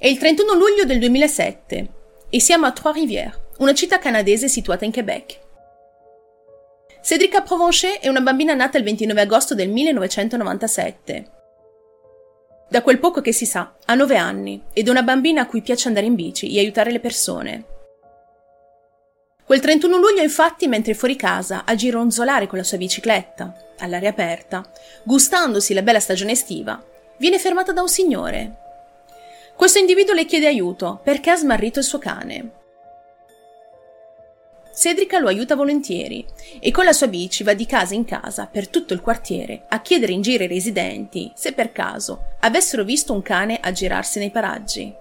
È il 31 luglio del 2007 e siamo a Trois-Rivières, una città canadese situata in Quebec. Cédrica Provencher è una bambina nata il 29 agosto del 1997. Da quel poco che si sa, ha 9 anni ed è una bambina a cui piace andare in bici e aiutare le persone. Quel 31 luglio, infatti, mentre è fuori casa a gironzolare con la sua bicicletta, all'aria aperta, gustandosi la bella stagione estiva, viene fermata da un signore questo individuo le chiede aiuto perché ha smarrito il suo cane. Cedrica lo aiuta volentieri e con la sua bici va di casa in casa per tutto il quartiere a chiedere in giro ai residenti se per caso avessero visto un cane aggirarsi nei paraggi.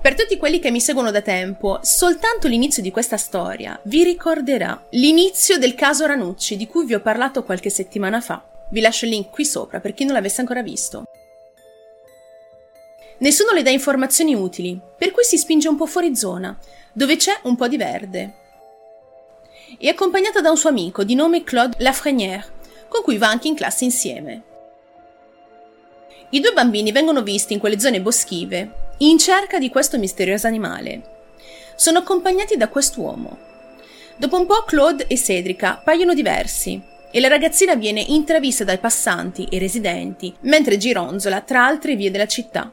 Per tutti quelli che mi seguono da tempo, soltanto l'inizio di questa storia vi ricorderà l'inizio del caso Ranucci di cui vi ho parlato qualche settimana fa. Vi lascio il link qui sopra per chi non l'avesse ancora visto. Nessuno le dà informazioni utili, per cui si spinge un po' fuori zona, dove c'è un po' di verde. È accompagnata da un suo amico di nome Claude Lafrenière, con cui va anche in classe insieme. I due bambini vengono visti in quelle zone boschive, in cerca di questo misterioso animale. Sono accompagnati da quest'uomo. Dopo un po' Claude e Cedrica paiono diversi e la ragazzina viene intravista dai passanti e residenti mentre gironzola tra altre vie della città.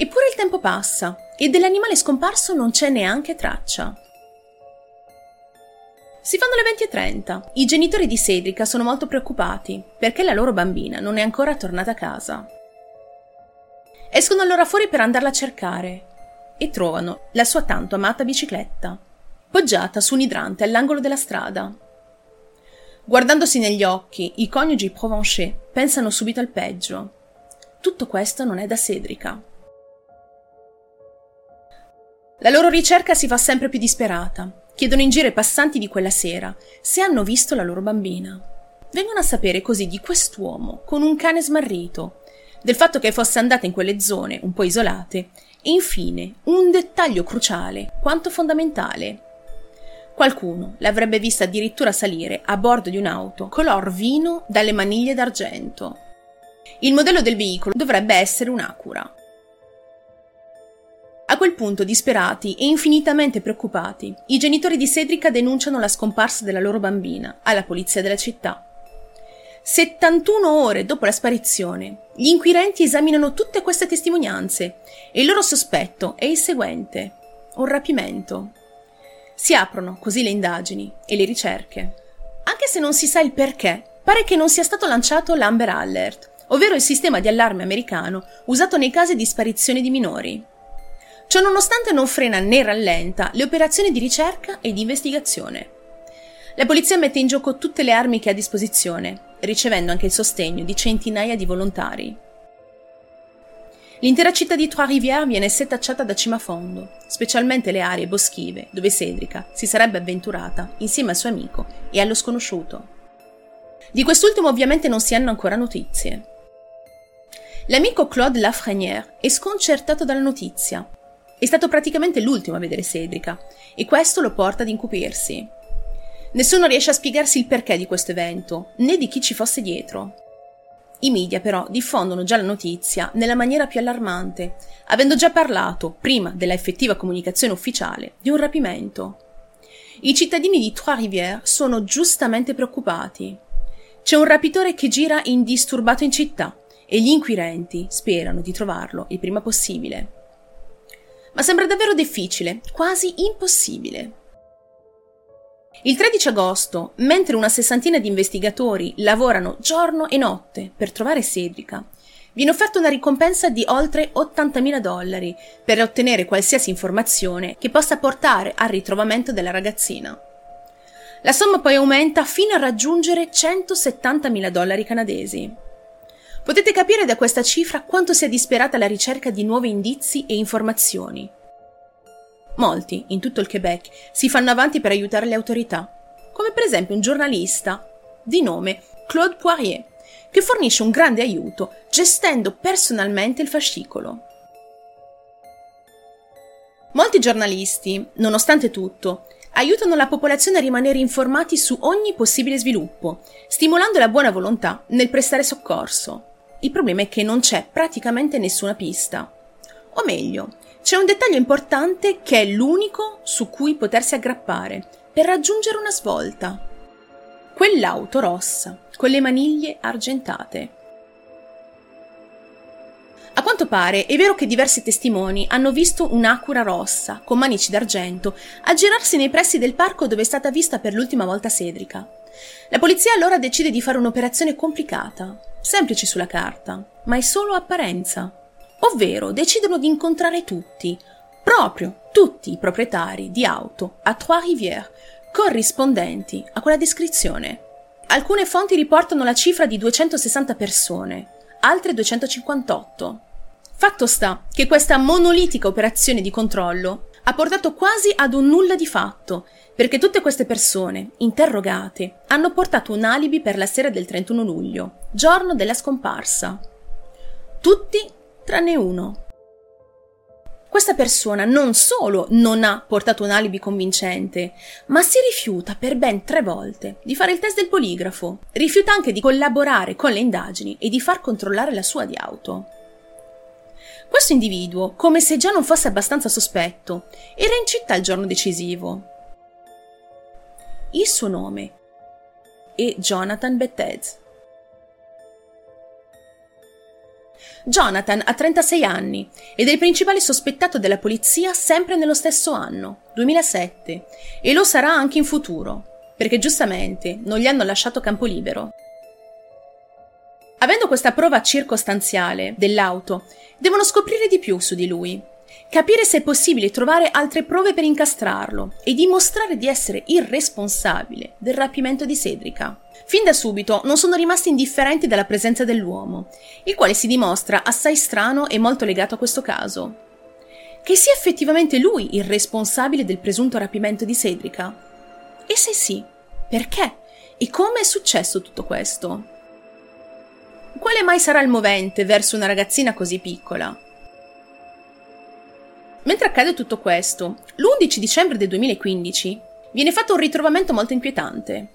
Eppure il tempo passa e dell'animale scomparso non c'è neanche traccia. Si fanno le 20.30. I genitori di Cedrica sono molto preoccupati perché la loro bambina non è ancora tornata a casa. Escono allora fuori per andarla a cercare e trovano la sua tanto amata bicicletta, poggiata su un idrante all'angolo della strada. Guardandosi negli occhi, i coniugi Provencher pensano subito al peggio. Tutto questo non è da Cedrica. La loro ricerca si fa sempre più disperata. Chiedono in giro ai passanti di quella sera se hanno visto la loro bambina. Vengono a sapere così di quest'uomo con un cane smarrito, del fatto che fosse andata in quelle zone un po' isolate e infine un dettaglio cruciale quanto fondamentale. Qualcuno l'avrebbe vista addirittura salire a bordo di un'auto color vino dalle maniglie d'argento. Il modello del veicolo dovrebbe essere un'Acura. A quel punto, disperati e infinitamente preoccupati, i genitori di Cedrica denunciano la scomparsa della loro bambina alla polizia della città. 71 ore dopo la sparizione, gli inquirenti esaminano tutte queste testimonianze e il loro sospetto è il seguente: un rapimento. Si aprono così le indagini e le ricerche. Anche se non si sa il perché, pare che non sia stato lanciato l'Amber Alert, ovvero il sistema di allarme americano usato nei casi di sparizione di minori. Ciò nonostante non frena né rallenta le operazioni di ricerca e di investigazione. La polizia mette in gioco tutte le armi che ha a disposizione, ricevendo anche il sostegno di centinaia di volontari. L'intera città di Trois-Rivières viene setacciata da cima a fondo, specialmente le aree boschive dove Cedrica si sarebbe avventurata insieme al suo amico e allo sconosciuto. Di quest'ultimo ovviamente non si hanno ancora notizie. L'amico Claude Lafrenière è sconcertato dalla notizia è stato praticamente l'ultimo a vedere Cedrica, e questo lo porta ad incupirsi. Nessuno riesce a spiegarsi il perché di questo evento, né di chi ci fosse dietro. I media però diffondono già la notizia nella maniera più allarmante, avendo già parlato, prima della effettiva comunicazione ufficiale, di un rapimento. I cittadini di Trois-Rivières sono giustamente preoccupati. C'è un rapitore che gira indisturbato in città e gli inquirenti sperano di trovarlo il prima possibile ma sembra davvero difficile, quasi impossibile. Il 13 agosto, mentre una sessantina di investigatori lavorano giorno e notte per trovare Cedrica, viene offerta una ricompensa di oltre 80.000 dollari per ottenere qualsiasi informazione che possa portare al ritrovamento della ragazzina. La somma poi aumenta fino a raggiungere 170.000 dollari canadesi. Potete capire da questa cifra quanto sia disperata la ricerca di nuovi indizi e informazioni. Molti, in tutto il Quebec, si fanno avanti per aiutare le autorità, come per esempio un giornalista di nome Claude Poirier, che fornisce un grande aiuto gestendo personalmente il fascicolo. Molti giornalisti, nonostante tutto, aiutano la popolazione a rimanere informati su ogni possibile sviluppo, stimolando la buona volontà nel prestare soccorso. Il problema è che non c'è praticamente nessuna pista. O meglio, c'è un dettaglio importante che è l'unico su cui potersi aggrappare per raggiungere una svolta. Quell'auto rossa, con le maniglie argentate. A quanto pare è vero che diversi testimoni hanno visto un'acura rossa, con manici d'argento, aggirarsi nei pressi del parco dove è stata vista per l'ultima volta Cedrica. La polizia allora decide di fare un'operazione complicata, semplice sulla carta, ma è solo apparenza ovvero decidono di incontrare tutti, proprio tutti i proprietari di auto a Trois-Rivières corrispondenti a quella descrizione. Alcune fonti riportano la cifra di 260 persone, altre 258. Fatto sta che questa monolitica operazione di controllo ha portato quasi ad un nulla di fatto, perché tutte queste persone, interrogate, hanno portato un alibi per la sera del 31 luglio, giorno della scomparsa. Tutti tranne uno. Questa persona non solo non ha portato un alibi convincente, ma si rifiuta per ben tre volte di fare il test del poligrafo. Rifiuta anche di collaborare con le indagini e di far controllare la sua di auto. Questo individuo, come se già non fosse abbastanza sospetto, era in città il giorno decisivo. Il suo nome è Jonathan Bettez. Jonathan ha 36 anni ed è il principale sospettato della polizia sempre nello stesso anno, 2007, e lo sarà anche in futuro, perché giustamente non gli hanno lasciato campo libero. Avendo questa prova circostanziale dell'auto, devono scoprire di più su di lui, capire se è possibile trovare altre prove per incastrarlo e dimostrare di essere il responsabile del rapimento di Cedrica. Fin da subito non sono rimasti indifferenti dalla presenza dell'uomo, il quale si dimostra assai strano e molto legato a questo caso. Che sia effettivamente lui il responsabile del presunto rapimento di Cedrica? E se sì, perché? E come è successo tutto questo? Quale mai sarà il movente verso una ragazzina così piccola? Mentre accade tutto questo, l'11 dicembre del 2015 viene fatto un ritrovamento molto inquietante.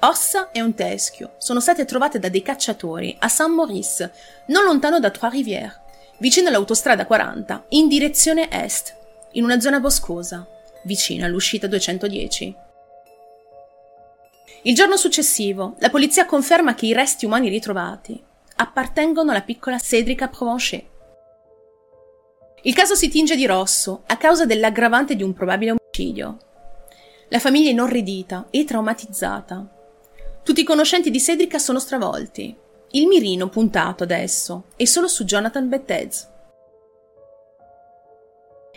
Ossa e un teschio sono state trovate da dei cacciatori a Saint-Maurice, non lontano da Trois-Rivières, vicino all'autostrada 40, in direzione est, in una zona boscosa, vicino all'uscita 210. Il giorno successivo, la polizia conferma che i resti umani ritrovati appartengono alla piccola Cédrica Provencher. Il caso si tinge di rosso a causa dell'aggravante di un probabile omicidio. La famiglia è inorridita e traumatizzata tutti i conoscenti di Cedrica sono stravolti. Il mirino puntato adesso è solo su Jonathan Bettez.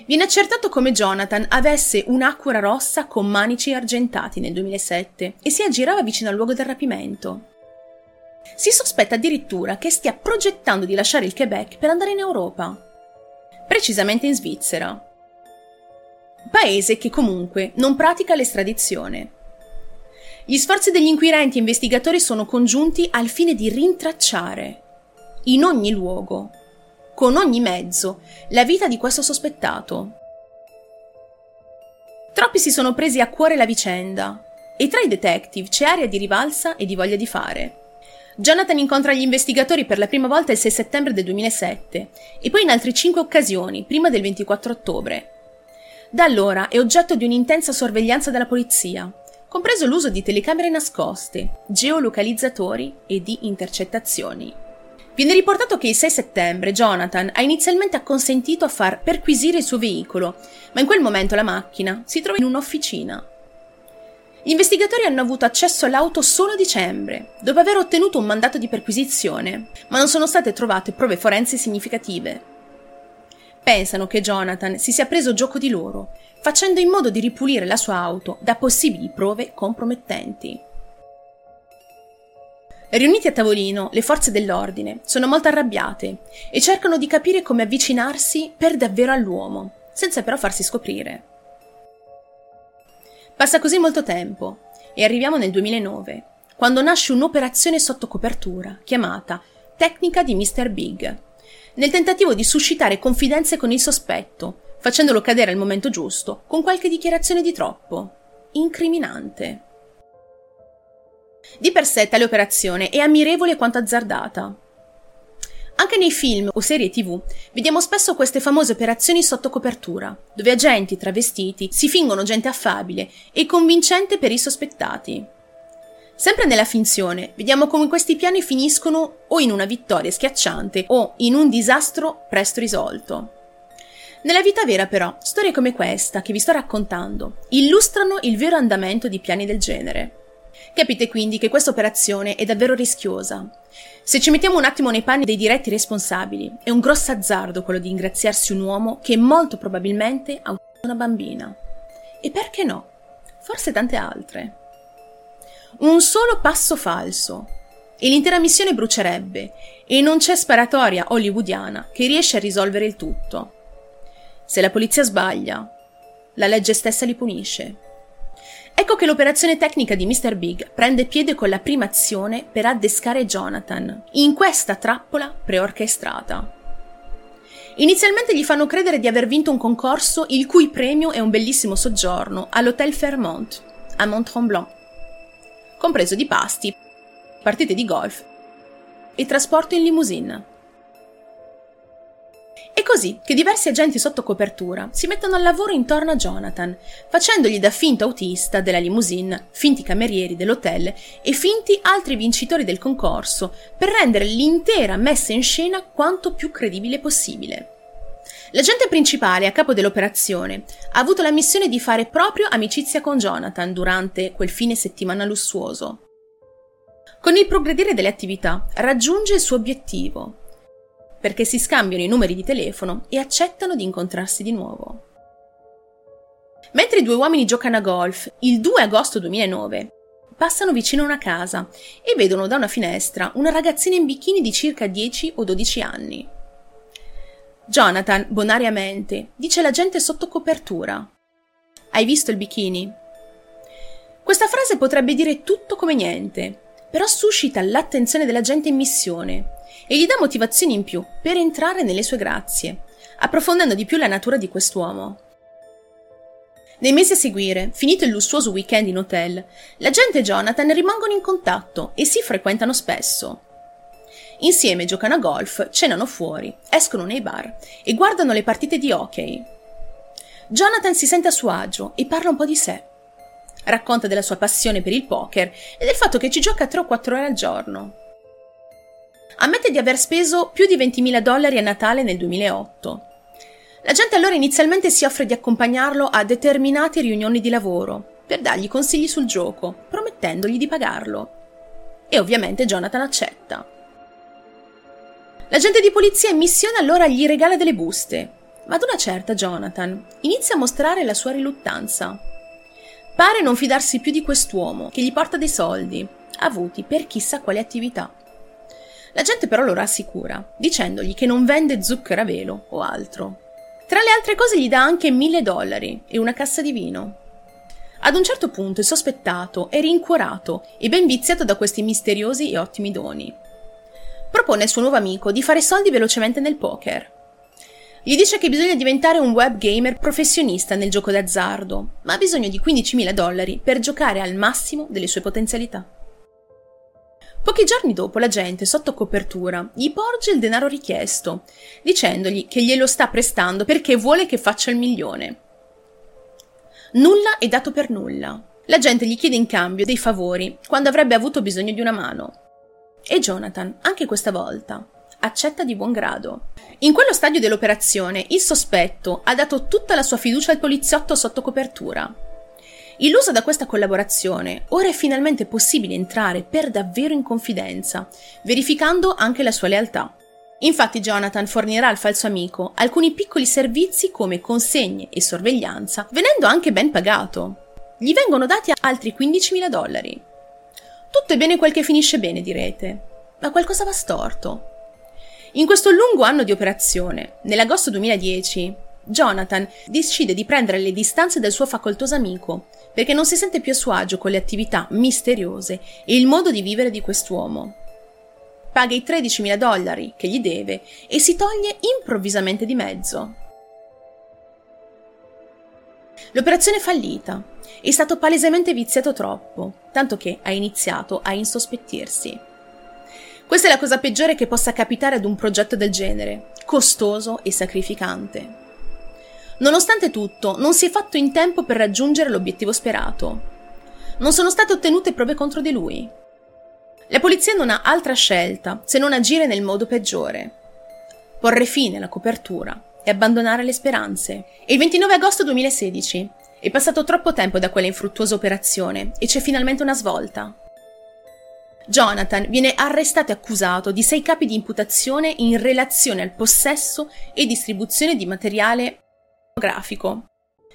Viene accertato come Jonathan avesse un'acqua rossa con manici argentati nel 2007 e si aggirava vicino al luogo del rapimento. Si sospetta addirittura che stia progettando di lasciare il Quebec per andare in Europa, precisamente in Svizzera, paese che comunque non pratica l'estradizione gli sforzi degli inquirenti e investigatori sono congiunti al fine di rintracciare, in ogni luogo, con ogni mezzo, la vita di questo sospettato. Troppi si sono presi a cuore la vicenda e tra i detective c'è aria di rivalsa e di voglia di fare. Jonathan incontra gli investigatori per la prima volta il 6 settembre del 2007 e poi in altre cinque occasioni prima del 24 ottobre. Da allora è oggetto di un'intensa sorveglianza della polizia, compreso l'uso di telecamere nascoste, geolocalizzatori e di intercettazioni. Viene riportato che il 6 settembre Jonathan ha inizialmente acconsentito a far perquisire il suo veicolo, ma in quel momento la macchina si trova in un'officina. Gli investigatori hanno avuto accesso all'auto solo a dicembre, dopo aver ottenuto un mandato di perquisizione, ma non sono state trovate prove forensi significative. Pensano che Jonathan si sia preso gioco di loro facendo in modo di ripulire la sua auto da possibili prove compromettenti. Riuniti a tavolino, le forze dell'ordine sono molto arrabbiate e cercano di capire come avvicinarsi per davvero all'uomo, senza però farsi scoprire. Passa così molto tempo e arriviamo nel 2009, quando nasce un'operazione sotto copertura chiamata Tecnica di Mr. Big, nel tentativo di suscitare confidenze con il sospetto, facendolo cadere al momento giusto, con qualche dichiarazione di troppo, incriminante. Di per sé tale operazione è ammirevole quanto azzardata. Anche nei film o serie tv vediamo spesso queste famose operazioni sotto copertura, dove agenti travestiti si fingono gente affabile e convincente per i sospettati. Sempre nella finzione, vediamo come questi piani finiscono o in una vittoria schiacciante o in un disastro presto risolto. Nella vita vera, però, storie come questa che vi sto raccontando illustrano il vero andamento di piani del genere. Capite quindi che questa operazione è davvero rischiosa. Se ci mettiamo un attimo nei panni dei diretti responsabili, è un grosso azzardo quello di ingraziarsi un uomo che molto probabilmente ha una bambina. E perché no? Forse tante altre. Un solo passo falso e l'intera missione brucerebbe e non c'è sparatoria hollywoodiana che riesce a risolvere il tutto. Se la polizia sbaglia, la legge stessa li punisce. Ecco che l'operazione tecnica di Mr. Big prende piede con la prima azione per addescare Jonathan in questa trappola preorchestrata. Inizialmente gli fanno credere di aver vinto un concorso il cui premio è un bellissimo soggiorno all'Hotel Fairmont a Mont-Tremblant compreso di pasti, partite di golf e trasporto in limousine. È così che diversi agenti sotto copertura si mettono al lavoro intorno a Jonathan, facendogli da finto autista della limousine, finti camerieri dell'hotel e finti altri vincitori del concorso, per rendere l'intera messa in scena quanto più credibile possibile. L'agente principale a capo dell'operazione ha avuto la missione di fare proprio amicizia con Jonathan durante quel fine settimana lussuoso. Con il progredire delle attività raggiunge il suo obiettivo, perché si scambiano i numeri di telefono e accettano di incontrarsi di nuovo. Mentre i due uomini giocano a golf, il 2 agosto 2009, passano vicino a una casa e vedono da una finestra una ragazzina in bikini di circa 10 o 12 anni. Jonathan, bonariamente, dice la gente sotto copertura. Hai visto il bikini? Questa frase potrebbe dire tutto come niente, però suscita l'attenzione della gente in missione e gli dà motivazioni in più per entrare nelle sue grazie, approfondendo di più la natura di quest'uomo. Nei mesi a seguire, finito il lussuoso weekend in hotel, la gente e Jonathan rimangono in contatto e si frequentano spesso. Insieme giocano a golf, cenano fuori, escono nei bar e guardano le partite di hockey. Jonathan si sente a suo agio e parla un po' di sé. Racconta della sua passione per il poker e del fatto che ci gioca 3 o 4 ore al giorno. Ammette di aver speso più di 20.000 dollari a Natale nel 2008. La gente allora inizialmente si offre di accompagnarlo a determinate riunioni di lavoro per dargli consigli sul gioco, promettendogli di pagarlo. E ovviamente Jonathan accetta. L'agente di polizia in missione allora gli regala delle buste, ma ad una certa Jonathan inizia a mostrare la sua riluttanza. Pare non fidarsi più di quest'uomo che gli porta dei soldi, avuti per chissà quale attività. La gente però lo rassicura, dicendogli che non vende zucchero a velo o altro. Tra le altre cose gli dà anche mille dollari e una cassa di vino. Ad un certo punto il sospettato è rincuorato e ben viziato da questi misteriosi e ottimi doni propone al suo nuovo amico di fare soldi velocemente nel poker. Gli dice che bisogna diventare un web gamer professionista nel gioco d'azzardo, ma ha bisogno di 15.000 dollari per giocare al massimo delle sue potenzialità. Pochi giorni dopo la gente, sotto copertura, gli porge il denaro richiesto, dicendogli che glielo sta prestando perché vuole che faccia il milione. Nulla è dato per nulla. La gente gli chiede in cambio dei favori quando avrebbe avuto bisogno di una mano. E Jonathan, anche questa volta, accetta di buon grado. In quello stadio dell'operazione, il sospetto ha dato tutta la sua fiducia al poliziotto sotto copertura. Illuso da questa collaborazione, ora è finalmente possibile entrare per davvero in confidenza, verificando anche la sua lealtà. Infatti Jonathan fornirà al falso amico alcuni piccoli servizi come consegne e sorveglianza, venendo anche ben pagato. Gli vengono dati altri 15.000 dollari. Tutto è bene quel che finisce bene, direte. Ma qualcosa va storto. In questo lungo anno di operazione, nell'agosto 2010, Jonathan decide di prendere le distanze dal suo facoltoso amico, perché non si sente più a suo agio con le attività misteriose e il modo di vivere di quest'uomo. Paga i 13.000 dollari che gli deve e si toglie improvvisamente di mezzo. L'operazione è fallita. È stato palesemente viziato troppo, tanto che ha iniziato a insospettirsi. Questa è la cosa peggiore che possa capitare ad un progetto del genere, costoso e sacrificante. Nonostante tutto, non si è fatto in tempo per raggiungere l'obiettivo sperato. Non sono state ottenute prove contro di lui. La polizia non ha altra scelta se non agire nel modo peggiore. Porre fine alla copertura e abbandonare le speranze. Il 29 agosto 2016. È passato troppo tempo da quella infruttuosa operazione e c'è finalmente una svolta. Jonathan viene arrestato e accusato di sei capi di imputazione in relazione al possesso e distribuzione di materiale grafico,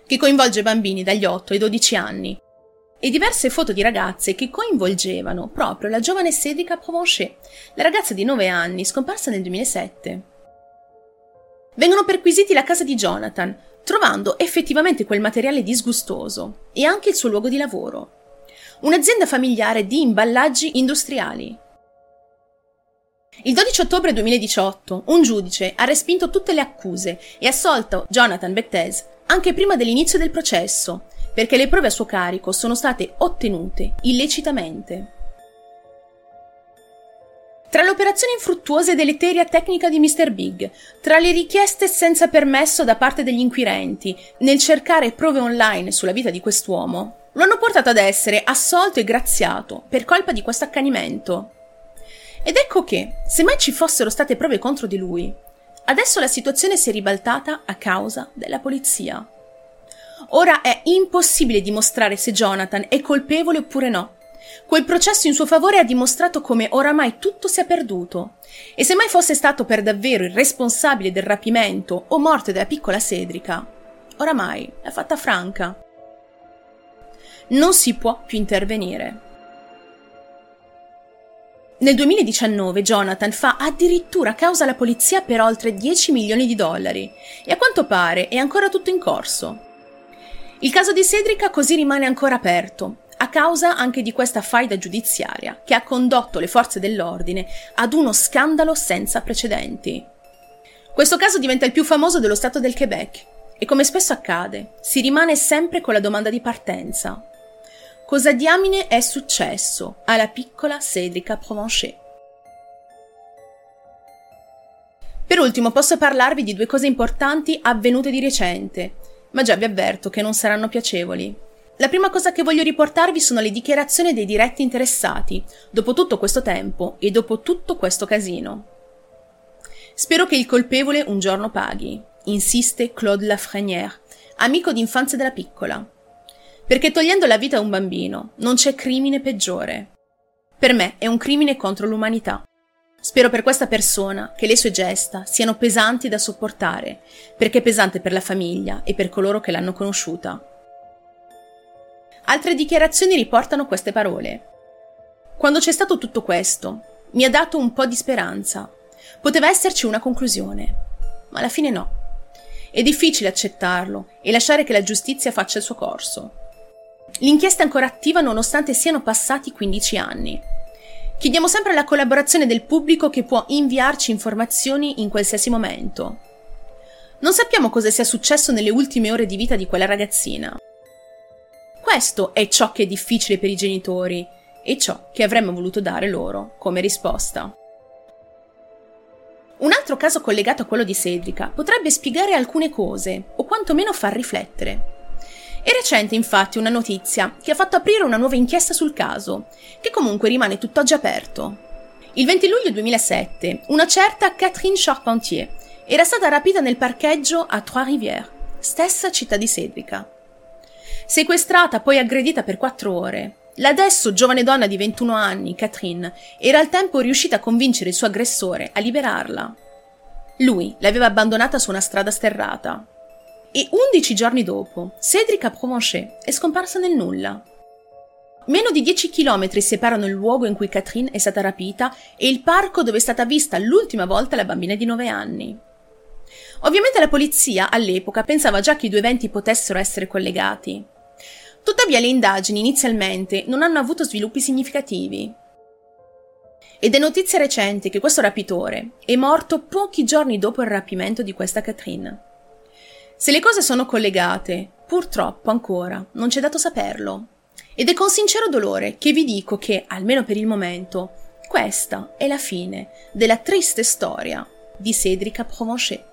che coinvolge bambini dagli 8 ai 12 anni, e diverse foto di ragazze che coinvolgevano proprio la giovane Cédric Provencher, la ragazza di 9 anni scomparsa nel 2007. Vengono perquisiti la casa di Jonathan, trovando effettivamente quel materiale disgustoso e anche il suo luogo di lavoro. Un'azienda familiare di imballaggi industriali. Il 12 ottobre 2018 un giudice ha respinto tutte le accuse e assolto Jonathan Bettez anche prima dell'inizio del processo, perché le prove a suo carico sono state ottenute illecitamente. Tra l'operazione infruttuosa e deleteria tecnica di Mr. Big, tra le richieste senza permesso da parte degli inquirenti nel cercare prove online sulla vita di quest'uomo, lo hanno portato ad essere assolto e graziato per colpa di questo accanimento. Ed ecco che, se mai ci fossero state prove contro di lui, adesso la situazione si è ribaltata a causa della polizia. Ora è impossibile dimostrare se Jonathan è colpevole oppure no Quel processo in suo favore ha dimostrato come oramai tutto sia perduto. E se mai fosse stato per davvero il responsabile del rapimento o morte della piccola Cedrica, oramai è fatta franca. Non si può più intervenire. Nel 2019 Jonathan fa addirittura causa alla polizia per oltre 10 milioni di dollari e a quanto pare è ancora tutto in corso. Il caso di Cedrica così rimane ancora aperto a causa anche di questa faida giudiziaria che ha condotto le forze dell'ordine ad uno scandalo senza precedenti. Questo caso diventa il più famoso dello Stato del Quebec e come spesso accade, si rimane sempre con la domanda di partenza. Cosa diamine è successo alla piccola Cédrica Provencher? Per ultimo posso parlarvi di due cose importanti avvenute di recente, ma già vi avverto che non saranno piacevoli. La prima cosa che voglio riportarvi sono le dichiarazioni dei diretti interessati, dopo tutto questo tempo e dopo tutto questo casino. Spero che il colpevole un giorno paghi, insiste Claude Lafrenière, amico d'infanzia della piccola. Perché togliendo la vita a un bambino non c'è crimine peggiore. Per me è un crimine contro l'umanità. Spero per questa persona che le sue gesta siano pesanti da sopportare, perché è pesante per la famiglia e per coloro che l'hanno conosciuta. Altre dichiarazioni riportano queste parole. Quando c'è stato tutto questo, mi ha dato un po' di speranza. Poteva esserci una conclusione, ma alla fine no. È difficile accettarlo e lasciare che la giustizia faccia il suo corso. L'inchiesta è ancora attiva nonostante siano passati 15 anni. Chiediamo sempre la collaborazione del pubblico che può inviarci informazioni in qualsiasi momento. Non sappiamo cosa sia successo nelle ultime ore di vita di quella ragazzina. Questo è ciò che è difficile per i genitori e ciò che avremmo voluto dare loro come risposta. Un altro caso collegato a quello di Cedrica potrebbe spiegare alcune cose, o quantomeno far riflettere. È recente infatti una notizia che ha fatto aprire una nuova inchiesta sul caso, che comunque rimane tutt'oggi aperto. Il 20 luglio 2007 una certa Catherine Charpentier era stata rapita nel parcheggio a Trois-Rivières, stessa città di Cedrica. Sequestrata, poi aggredita per quattro ore. L'adesso giovane donna di 21 anni, Catherine, era al tempo riuscita a convincere il suo aggressore a liberarla. Lui l'aveva abbandonata su una strada sterrata. E undici giorni dopo, Cédric Provencher è scomparsa nel nulla. Meno di 10 chilometri separano il luogo in cui Catherine è stata rapita e il parco dove è stata vista l'ultima volta la bambina di 9 anni. Ovviamente la polizia all'epoca pensava già che i due eventi potessero essere collegati. Tuttavia le indagini inizialmente non hanno avuto sviluppi significativi. Ed è notizia recente che questo rapitore è morto pochi giorni dopo il rapimento di questa Catherine. Se le cose sono collegate, purtroppo ancora non c'è dato saperlo. Ed è con sincero dolore che vi dico che, almeno per il momento, questa è la fine della triste storia di Cédric Provencher.